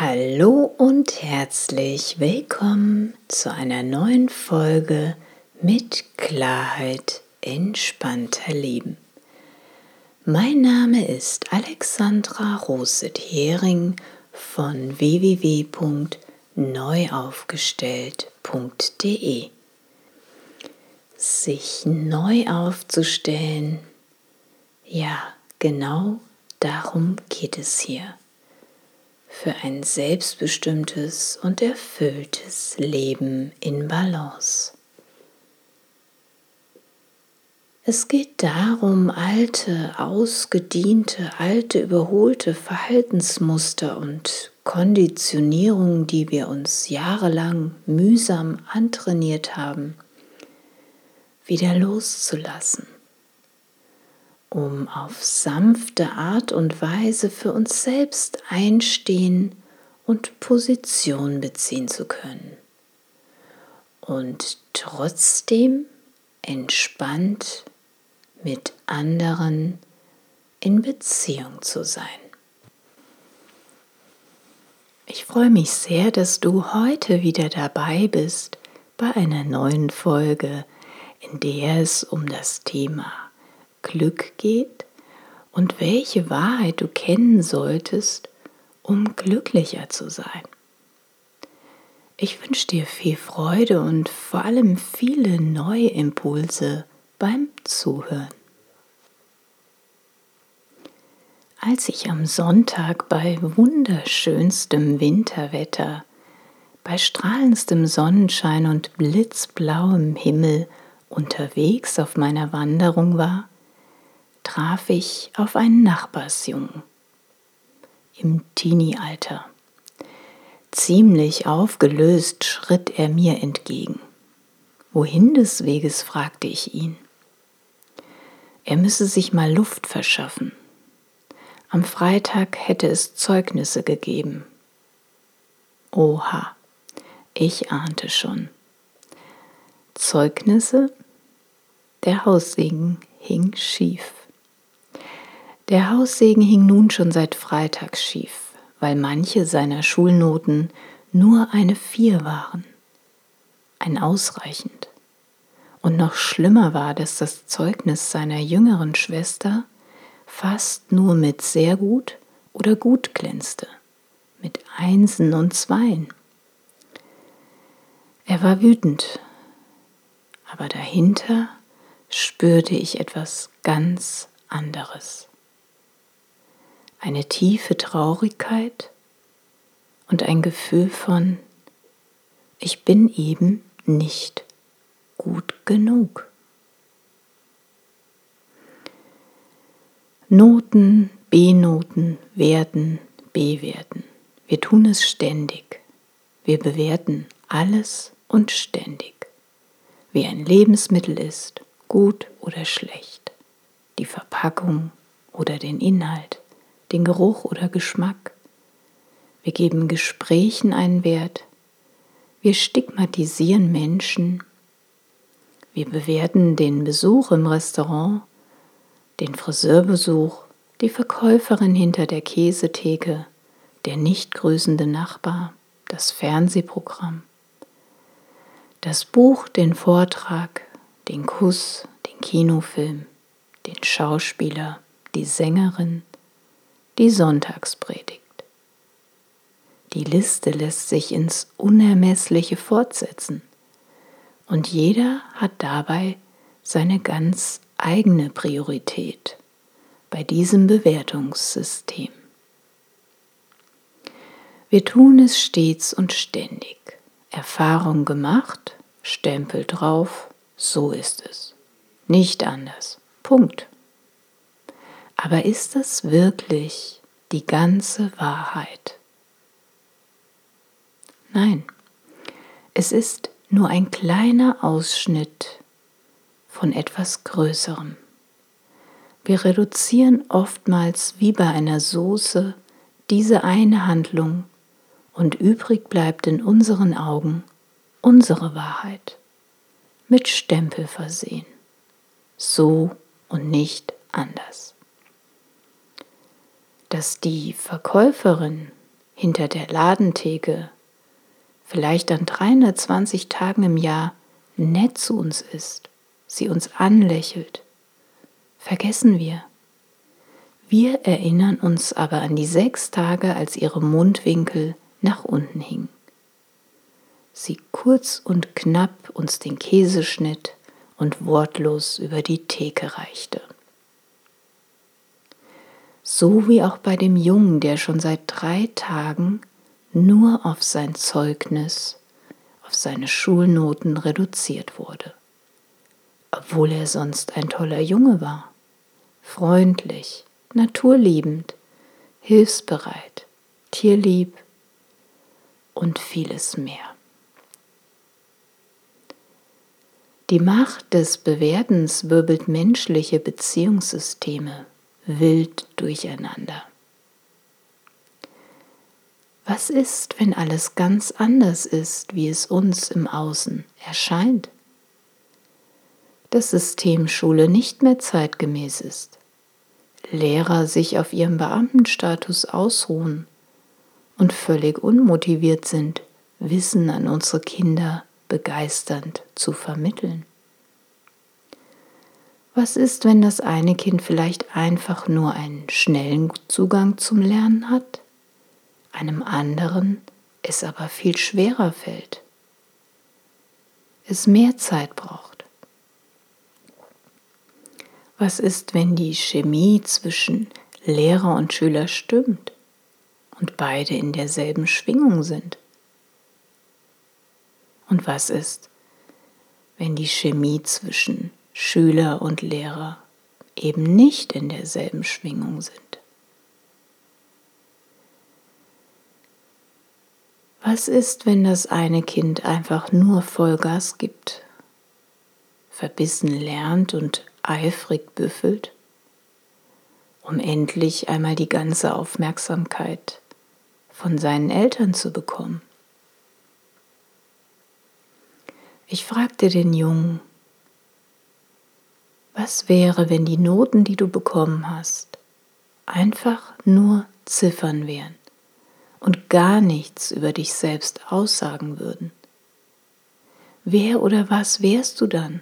Hallo und herzlich willkommen zu einer neuen Folge mit Klarheit entspannter Leben. Mein Name ist Alexandra Roset-Hering von www.neuaufgestellt.de. Sich neu aufzustellen, ja, genau darum geht es hier für ein selbstbestimmtes und erfülltes Leben in Balance. Es geht darum, alte, ausgediente, alte, überholte Verhaltensmuster und Konditionierungen, die wir uns jahrelang mühsam antrainiert haben, wieder loszulassen um auf sanfte Art und Weise für uns selbst einstehen und Position beziehen zu können. Und trotzdem entspannt mit anderen in Beziehung zu sein. Ich freue mich sehr, dass du heute wieder dabei bist bei einer neuen Folge, in der es um das Thema Glück geht und welche Wahrheit du kennen solltest, um glücklicher zu sein. Ich wünsche dir viel Freude und vor allem viele neue Impulse beim Zuhören. Als ich am Sonntag bei wunderschönstem Winterwetter, bei strahlendstem Sonnenschein und blitzblauem Himmel unterwegs auf meiner Wanderung war, traf ich auf einen Nachbarsjungen im Teenie-Alter. Ziemlich aufgelöst schritt er mir entgegen. Wohin des Weges? fragte ich ihn. Er müsse sich mal Luft verschaffen. Am Freitag hätte es Zeugnisse gegeben. Oha, ich ahnte schon. Zeugnisse? Der Haussegen hing schief. Der Haussegen hing nun schon seit Freitag schief, weil manche seiner Schulnoten nur eine Vier waren. Ein ausreichend. Und noch schlimmer war, dass das Zeugnis seiner jüngeren Schwester fast nur mit sehr gut oder gut glänzte, mit Einsen und Zweien. Er war wütend, aber dahinter spürte ich etwas ganz anderes eine tiefe Traurigkeit und ein Gefühl von, ich bin eben nicht gut genug. Noten, B-Noten, Werten, B-Werten. Wir tun es ständig. Wir bewerten alles und ständig. Wie ein Lebensmittel ist, gut oder schlecht. Die Verpackung oder den Inhalt den Geruch oder Geschmack. Wir geben Gesprächen einen Wert. Wir stigmatisieren Menschen. Wir bewerten den Besuch im Restaurant, den Friseurbesuch, die Verkäuferin hinter der Käsetheke, der nicht grüßende Nachbar, das Fernsehprogramm, das Buch, den Vortrag, den Kuss, den Kinofilm, den Schauspieler, die Sängerin, die Sonntagspredigt. Die Liste lässt sich ins Unermessliche fortsetzen und jeder hat dabei seine ganz eigene Priorität bei diesem Bewertungssystem. Wir tun es stets und ständig. Erfahrung gemacht, Stempel drauf, so ist es. Nicht anders. Punkt. Aber ist es wirklich die ganze Wahrheit? Nein, es ist nur ein kleiner Ausschnitt von etwas Größerem. Wir reduzieren oftmals wie bei einer Soße diese eine Handlung und übrig bleibt in unseren Augen unsere Wahrheit, mit Stempel versehen, so und nicht anders dass die Verkäuferin hinter der Ladentheke vielleicht an 320 Tagen im Jahr nett zu uns ist, sie uns anlächelt, vergessen wir. Wir erinnern uns aber an die sechs Tage, als ihre Mundwinkel nach unten hingen. Sie kurz und knapp uns den Käse schnitt und wortlos über die Theke reichte. So wie auch bei dem Jungen, der schon seit drei Tagen nur auf sein Zeugnis, auf seine Schulnoten reduziert wurde, obwohl er sonst ein toller Junge war, freundlich, naturliebend, hilfsbereit, tierlieb und vieles mehr. Die Macht des Bewertens wirbelt menschliche Beziehungssysteme wild durcheinander. Was ist, wenn alles ganz anders ist, wie es uns im Außen erscheint? Das System Schule nicht mehr zeitgemäß ist, Lehrer sich auf ihrem Beamtenstatus ausruhen und völlig unmotiviert sind, Wissen an unsere Kinder begeisternd zu vermitteln. Was ist, wenn das eine Kind vielleicht einfach nur einen schnellen Zugang zum Lernen hat, einem anderen es aber viel schwerer fällt, es mehr Zeit braucht? Was ist, wenn die Chemie zwischen Lehrer und Schüler stimmt und beide in derselben Schwingung sind? Und was ist, wenn die Chemie zwischen Schüler und Lehrer eben nicht in derselben Schwingung sind? Was ist, wenn das eine Kind einfach nur Vollgas gibt, verbissen lernt und eifrig büffelt, um endlich einmal die ganze Aufmerksamkeit von seinen Eltern zu bekommen? Ich fragte den Jungen, was wäre, wenn die Noten, die du bekommen hast, einfach nur Ziffern wären und gar nichts über dich selbst aussagen würden? Wer oder was wärst du dann?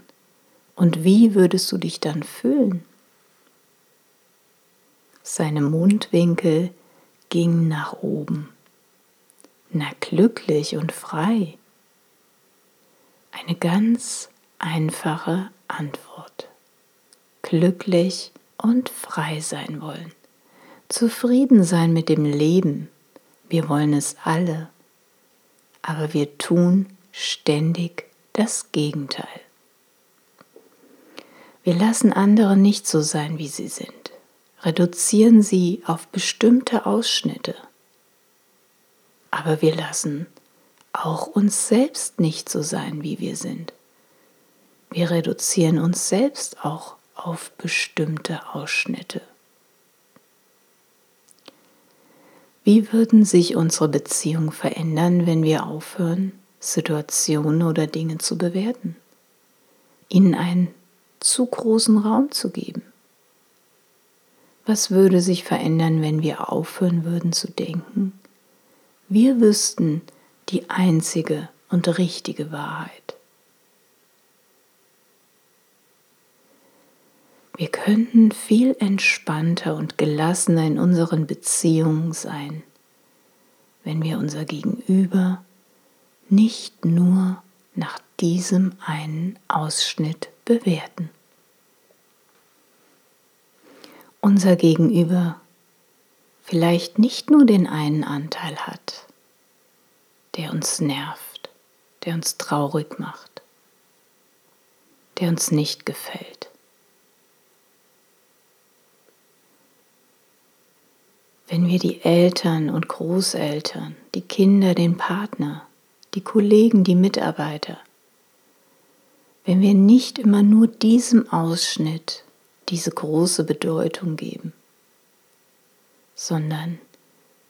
Und wie würdest du dich dann fühlen? Seine Mundwinkel gingen nach oben. Na glücklich und frei. Eine ganz einfache Antwort. Glücklich und frei sein wollen. Zufrieden sein mit dem Leben. Wir wollen es alle. Aber wir tun ständig das Gegenteil. Wir lassen andere nicht so sein, wie sie sind. Reduzieren sie auf bestimmte Ausschnitte. Aber wir lassen auch uns selbst nicht so sein, wie wir sind. Wir reduzieren uns selbst auch auf bestimmte Ausschnitte. Wie würden sich unsere Beziehungen verändern, wenn wir aufhören, Situationen oder Dinge zu bewerten, ihnen einen zu großen Raum zu geben? Was würde sich verändern, wenn wir aufhören würden zu denken, wir wüssten, die einzige und richtige Wahrheit. Wir könnten viel entspannter und gelassener in unseren Beziehungen sein, wenn wir unser Gegenüber nicht nur nach diesem einen Ausschnitt bewerten. Unser Gegenüber vielleicht nicht nur den einen Anteil hat, der uns nervt, der uns traurig macht, der uns nicht gefällt. Wenn wir die Eltern und Großeltern, die Kinder, den Partner, die Kollegen, die Mitarbeiter, wenn wir nicht immer nur diesem Ausschnitt diese große Bedeutung geben, sondern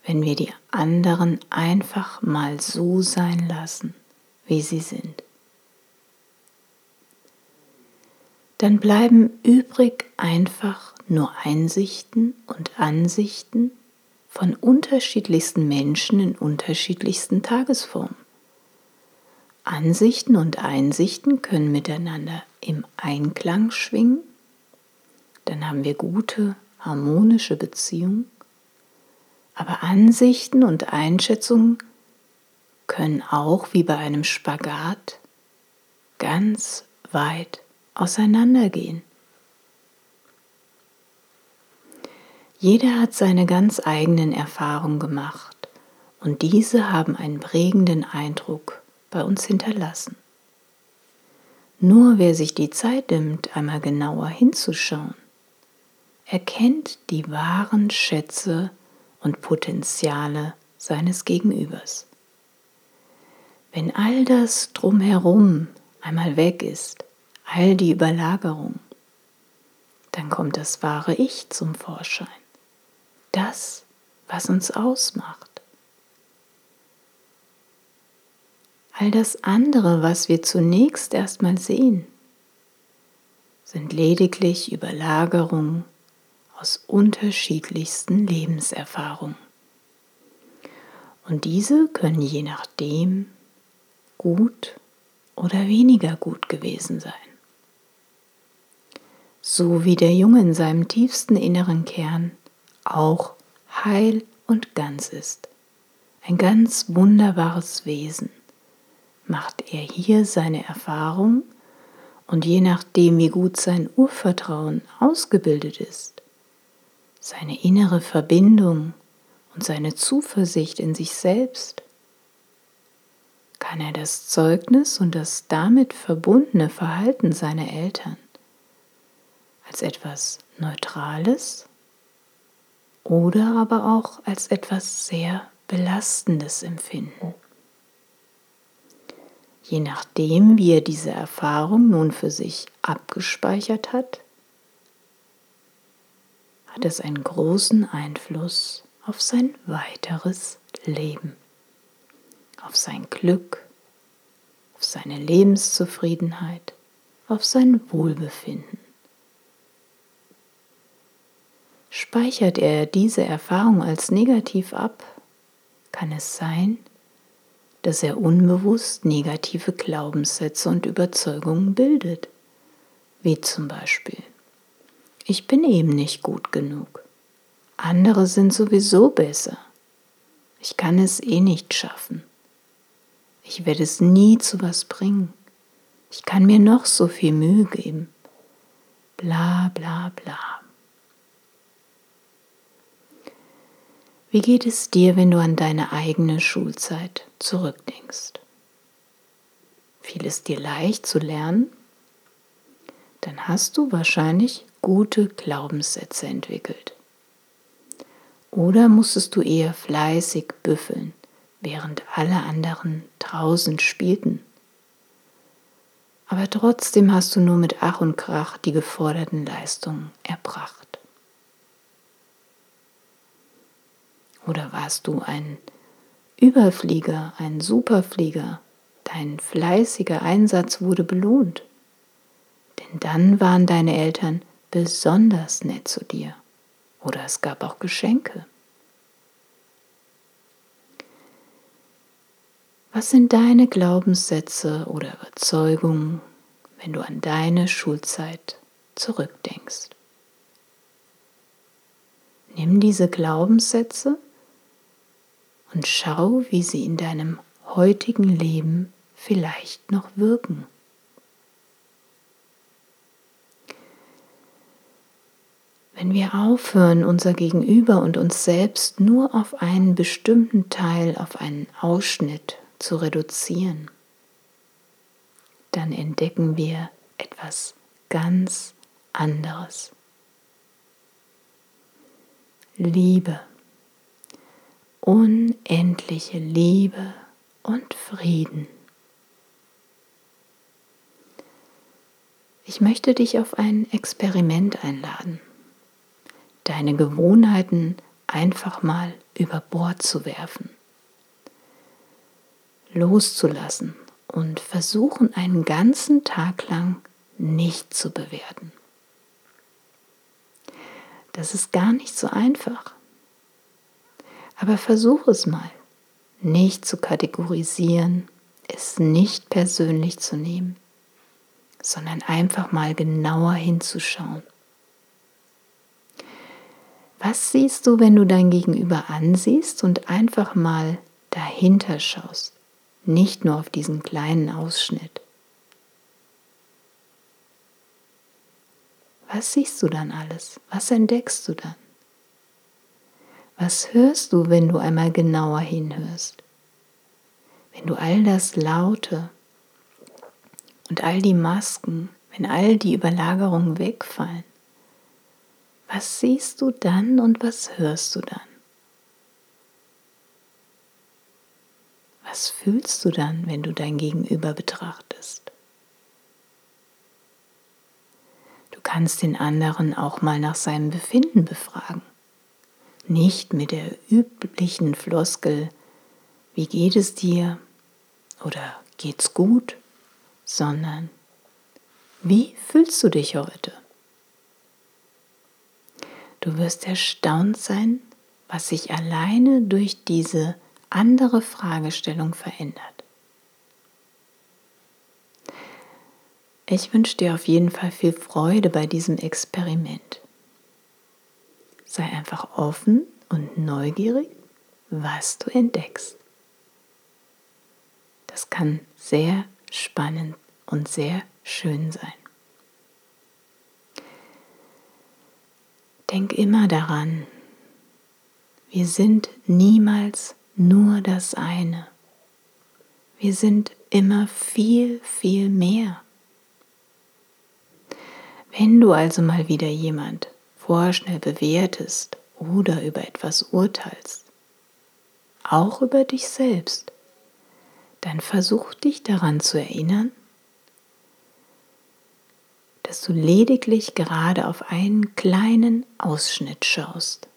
wenn wir die anderen einfach mal so sein lassen, wie sie sind. Dann bleiben übrig einfach nur Einsichten und Ansichten von unterschiedlichsten Menschen in unterschiedlichsten Tagesformen. Ansichten und Einsichten können miteinander im Einklang schwingen. Dann haben wir gute, harmonische Beziehungen. Aber Ansichten und Einschätzungen können auch wie bei einem Spagat ganz weit auseinandergehen. Jeder hat seine ganz eigenen Erfahrungen gemacht und diese haben einen prägenden Eindruck bei uns hinterlassen. Nur wer sich die Zeit nimmt, einmal genauer hinzuschauen, erkennt die wahren Schätze und Potenziale seines Gegenübers. Wenn all das drumherum einmal weg ist, all die Überlagerung, dann kommt das wahre Ich zum Vorschein. Das, was uns ausmacht. All das andere, was wir zunächst erstmal sehen, sind lediglich Überlagerungen aus unterschiedlichsten Lebenserfahrungen. Und diese können je nachdem gut oder weniger gut gewesen sein. So wie der Junge in seinem tiefsten inneren Kern auch heil und ganz ist. Ein ganz wunderbares Wesen. Macht er hier seine Erfahrung und je nachdem, wie gut sein Urvertrauen ausgebildet ist, seine innere Verbindung und seine Zuversicht in sich selbst, kann er das Zeugnis und das damit verbundene Verhalten seiner Eltern als etwas Neutrales oder aber auch als etwas sehr Belastendes empfinden. Je nachdem, wie er diese Erfahrung nun für sich abgespeichert hat, hat es einen großen Einfluss auf sein weiteres Leben auf sein Glück, auf seine Lebenszufriedenheit, auf sein Wohlbefinden. Speichert er diese Erfahrung als negativ ab, kann es sein, dass er unbewusst negative Glaubenssätze und Überzeugungen bildet, wie zum Beispiel, ich bin eben nicht gut genug, andere sind sowieso besser, ich kann es eh nicht schaffen. Ich werde es nie zu was bringen. Ich kann mir noch so viel Mühe geben. Bla bla bla. Wie geht es dir, wenn du an deine eigene Schulzeit zurückdenkst? Fiel es dir leicht zu lernen? Dann hast du wahrscheinlich gute Glaubenssätze entwickelt. Oder musstest du eher fleißig büffeln, während alle anderen draußen spielten. Aber trotzdem hast du nur mit Ach und Krach die geforderten Leistungen erbracht. Oder warst du ein Überflieger, ein Superflieger? Dein fleißiger Einsatz wurde belohnt. Denn dann waren deine Eltern besonders nett zu dir. Oder es gab auch Geschenke. Was sind deine Glaubenssätze oder Überzeugungen, wenn du an deine Schulzeit zurückdenkst? Nimm diese Glaubenssätze und schau, wie sie in deinem heutigen Leben vielleicht noch wirken. Wenn wir aufhören, unser Gegenüber und uns selbst nur auf einen bestimmten Teil, auf einen Ausschnitt zu reduzieren, dann entdecken wir etwas ganz anderes. Liebe, unendliche Liebe und Frieden. Ich möchte dich auf ein Experiment einladen, deine Gewohnheiten einfach mal über Bord zu werfen loszulassen und versuchen einen ganzen Tag lang nicht zu bewerten. Das ist gar nicht so einfach. Aber versuch es mal, nicht zu kategorisieren, es nicht persönlich zu nehmen, sondern einfach mal genauer hinzuschauen. Was siehst du, wenn du dein Gegenüber ansiehst und einfach mal dahinter schaust, nicht nur auf diesen kleinen Ausschnitt? Was siehst du dann alles? Was entdeckst du dann? Was hörst du, wenn du einmal genauer hinhörst? Wenn du all das Laute und all die Masken, wenn all die Überlagerungen wegfallen, was siehst du dann und was hörst du dann? Was fühlst du dann, wenn du dein Gegenüber betrachtest? Du kannst den anderen auch mal nach seinem Befinden befragen. Nicht mit der üblichen Floskel, wie geht es dir oder geht's gut, sondern wie fühlst du dich heute? Du wirst erstaunt sein, was sich alleine durch diese andere Fragestellung verändert. Ich wünsche dir auf jeden Fall viel Freude bei diesem Experiment. Sei einfach offen und neugierig, was du entdeckst. Das kann sehr spannend und sehr schön sein. Denk immer daran, wir sind niemals nur das eine. Wir sind immer viel, viel mehr. Wenn du also mal wieder jemand vorschnell bewertest oder über etwas urteilst, auch über dich selbst, dann versuch dich daran zu erinnern, dass du lediglich gerade auf einen kleinen Ausschnitt schaust.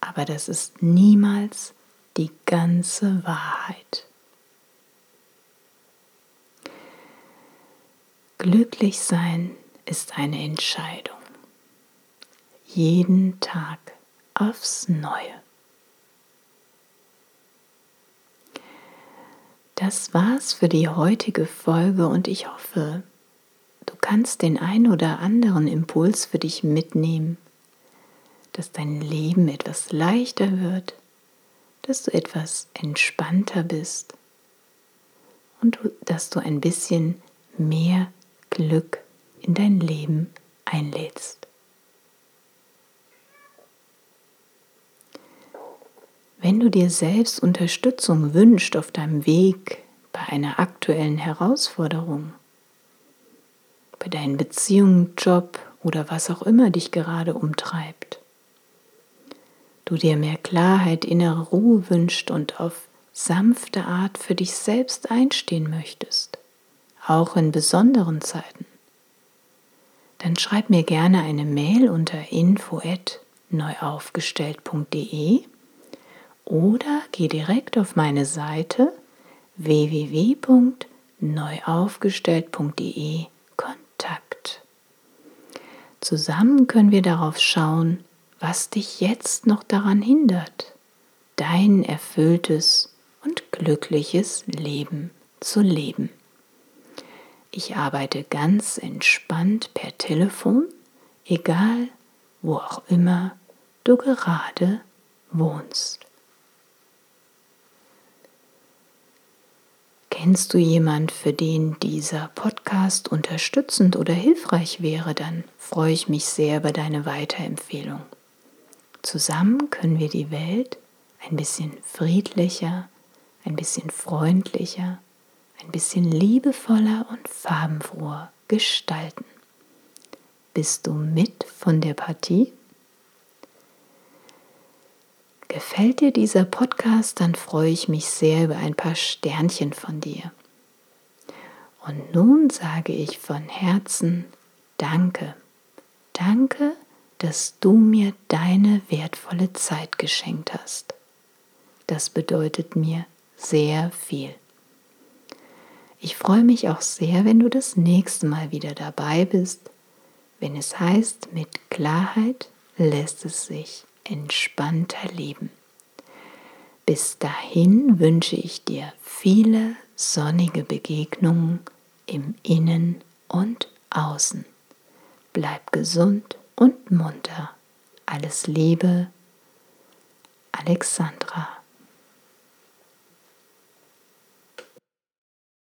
Aber das ist niemals die ganze Wahrheit. Glücklich sein ist eine Entscheidung. Jeden Tag aufs Neue. Das war's für die heutige Folge und ich hoffe, Du kannst den ein oder anderen Impuls für dich mitnehmen, dass dein Leben etwas leichter wird, dass du etwas entspannter bist und dass du ein bisschen mehr Glück in dein Leben einlädst. Wenn du dir selbst Unterstützung wünschst auf deinem Weg bei einer aktuellen Herausforderung, bei deinen Beziehungen, Job oder was auch immer dich gerade umtreibt. Du dir mehr Klarheit, innere Ruhe wünscht und auf sanfte Art für dich selbst einstehen möchtest, auch in besonderen Zeiten, dann schreib mir gerne eine Mail unter info@neuaufgestellt.de oder geh direkt auf meine Seite www.neuaufgestellt.de Kontakt. Zusammen können wir darauf schauen, was dich jetzt noch daran hindert, dein erfülltes und glückliches Leben zu leben. Ich arbeite ganz entspannt per Telefon, egal wo auch immer du gerade wohnst. Kennst du jemand, für den dieser Podcast unterstützend oder hilfreich wäre, dann freue ich mich sehr über deine Weiterempfehlung. Zusammen können wir die Welt ein bisschen friedlicher, ein bisschen freundlicher, ein bisschen liebevoller und farbenfroher gestalten. Bist du mit von der Partie? Gefällt dir dieser Podcast, dann freue ich mich sehr über ein paar Sternchen von dir. Und nun sage ich von Herzen Danke. Danke, dass du mir deine wertvolle Zeit geschenkt hast. Das bedeutet mir sehr viel. Ich freue mich auch sehr, wenn du das nächste Mal wieder dabei bist, wenn es heißt, mit Klarheit lässt es sich entspannter leben. Bis dahin wünsche ich dir viele sonnige Begegnungen im Innen und Außen. Bleib gesund und munter. Alles Liebe, Alexandra.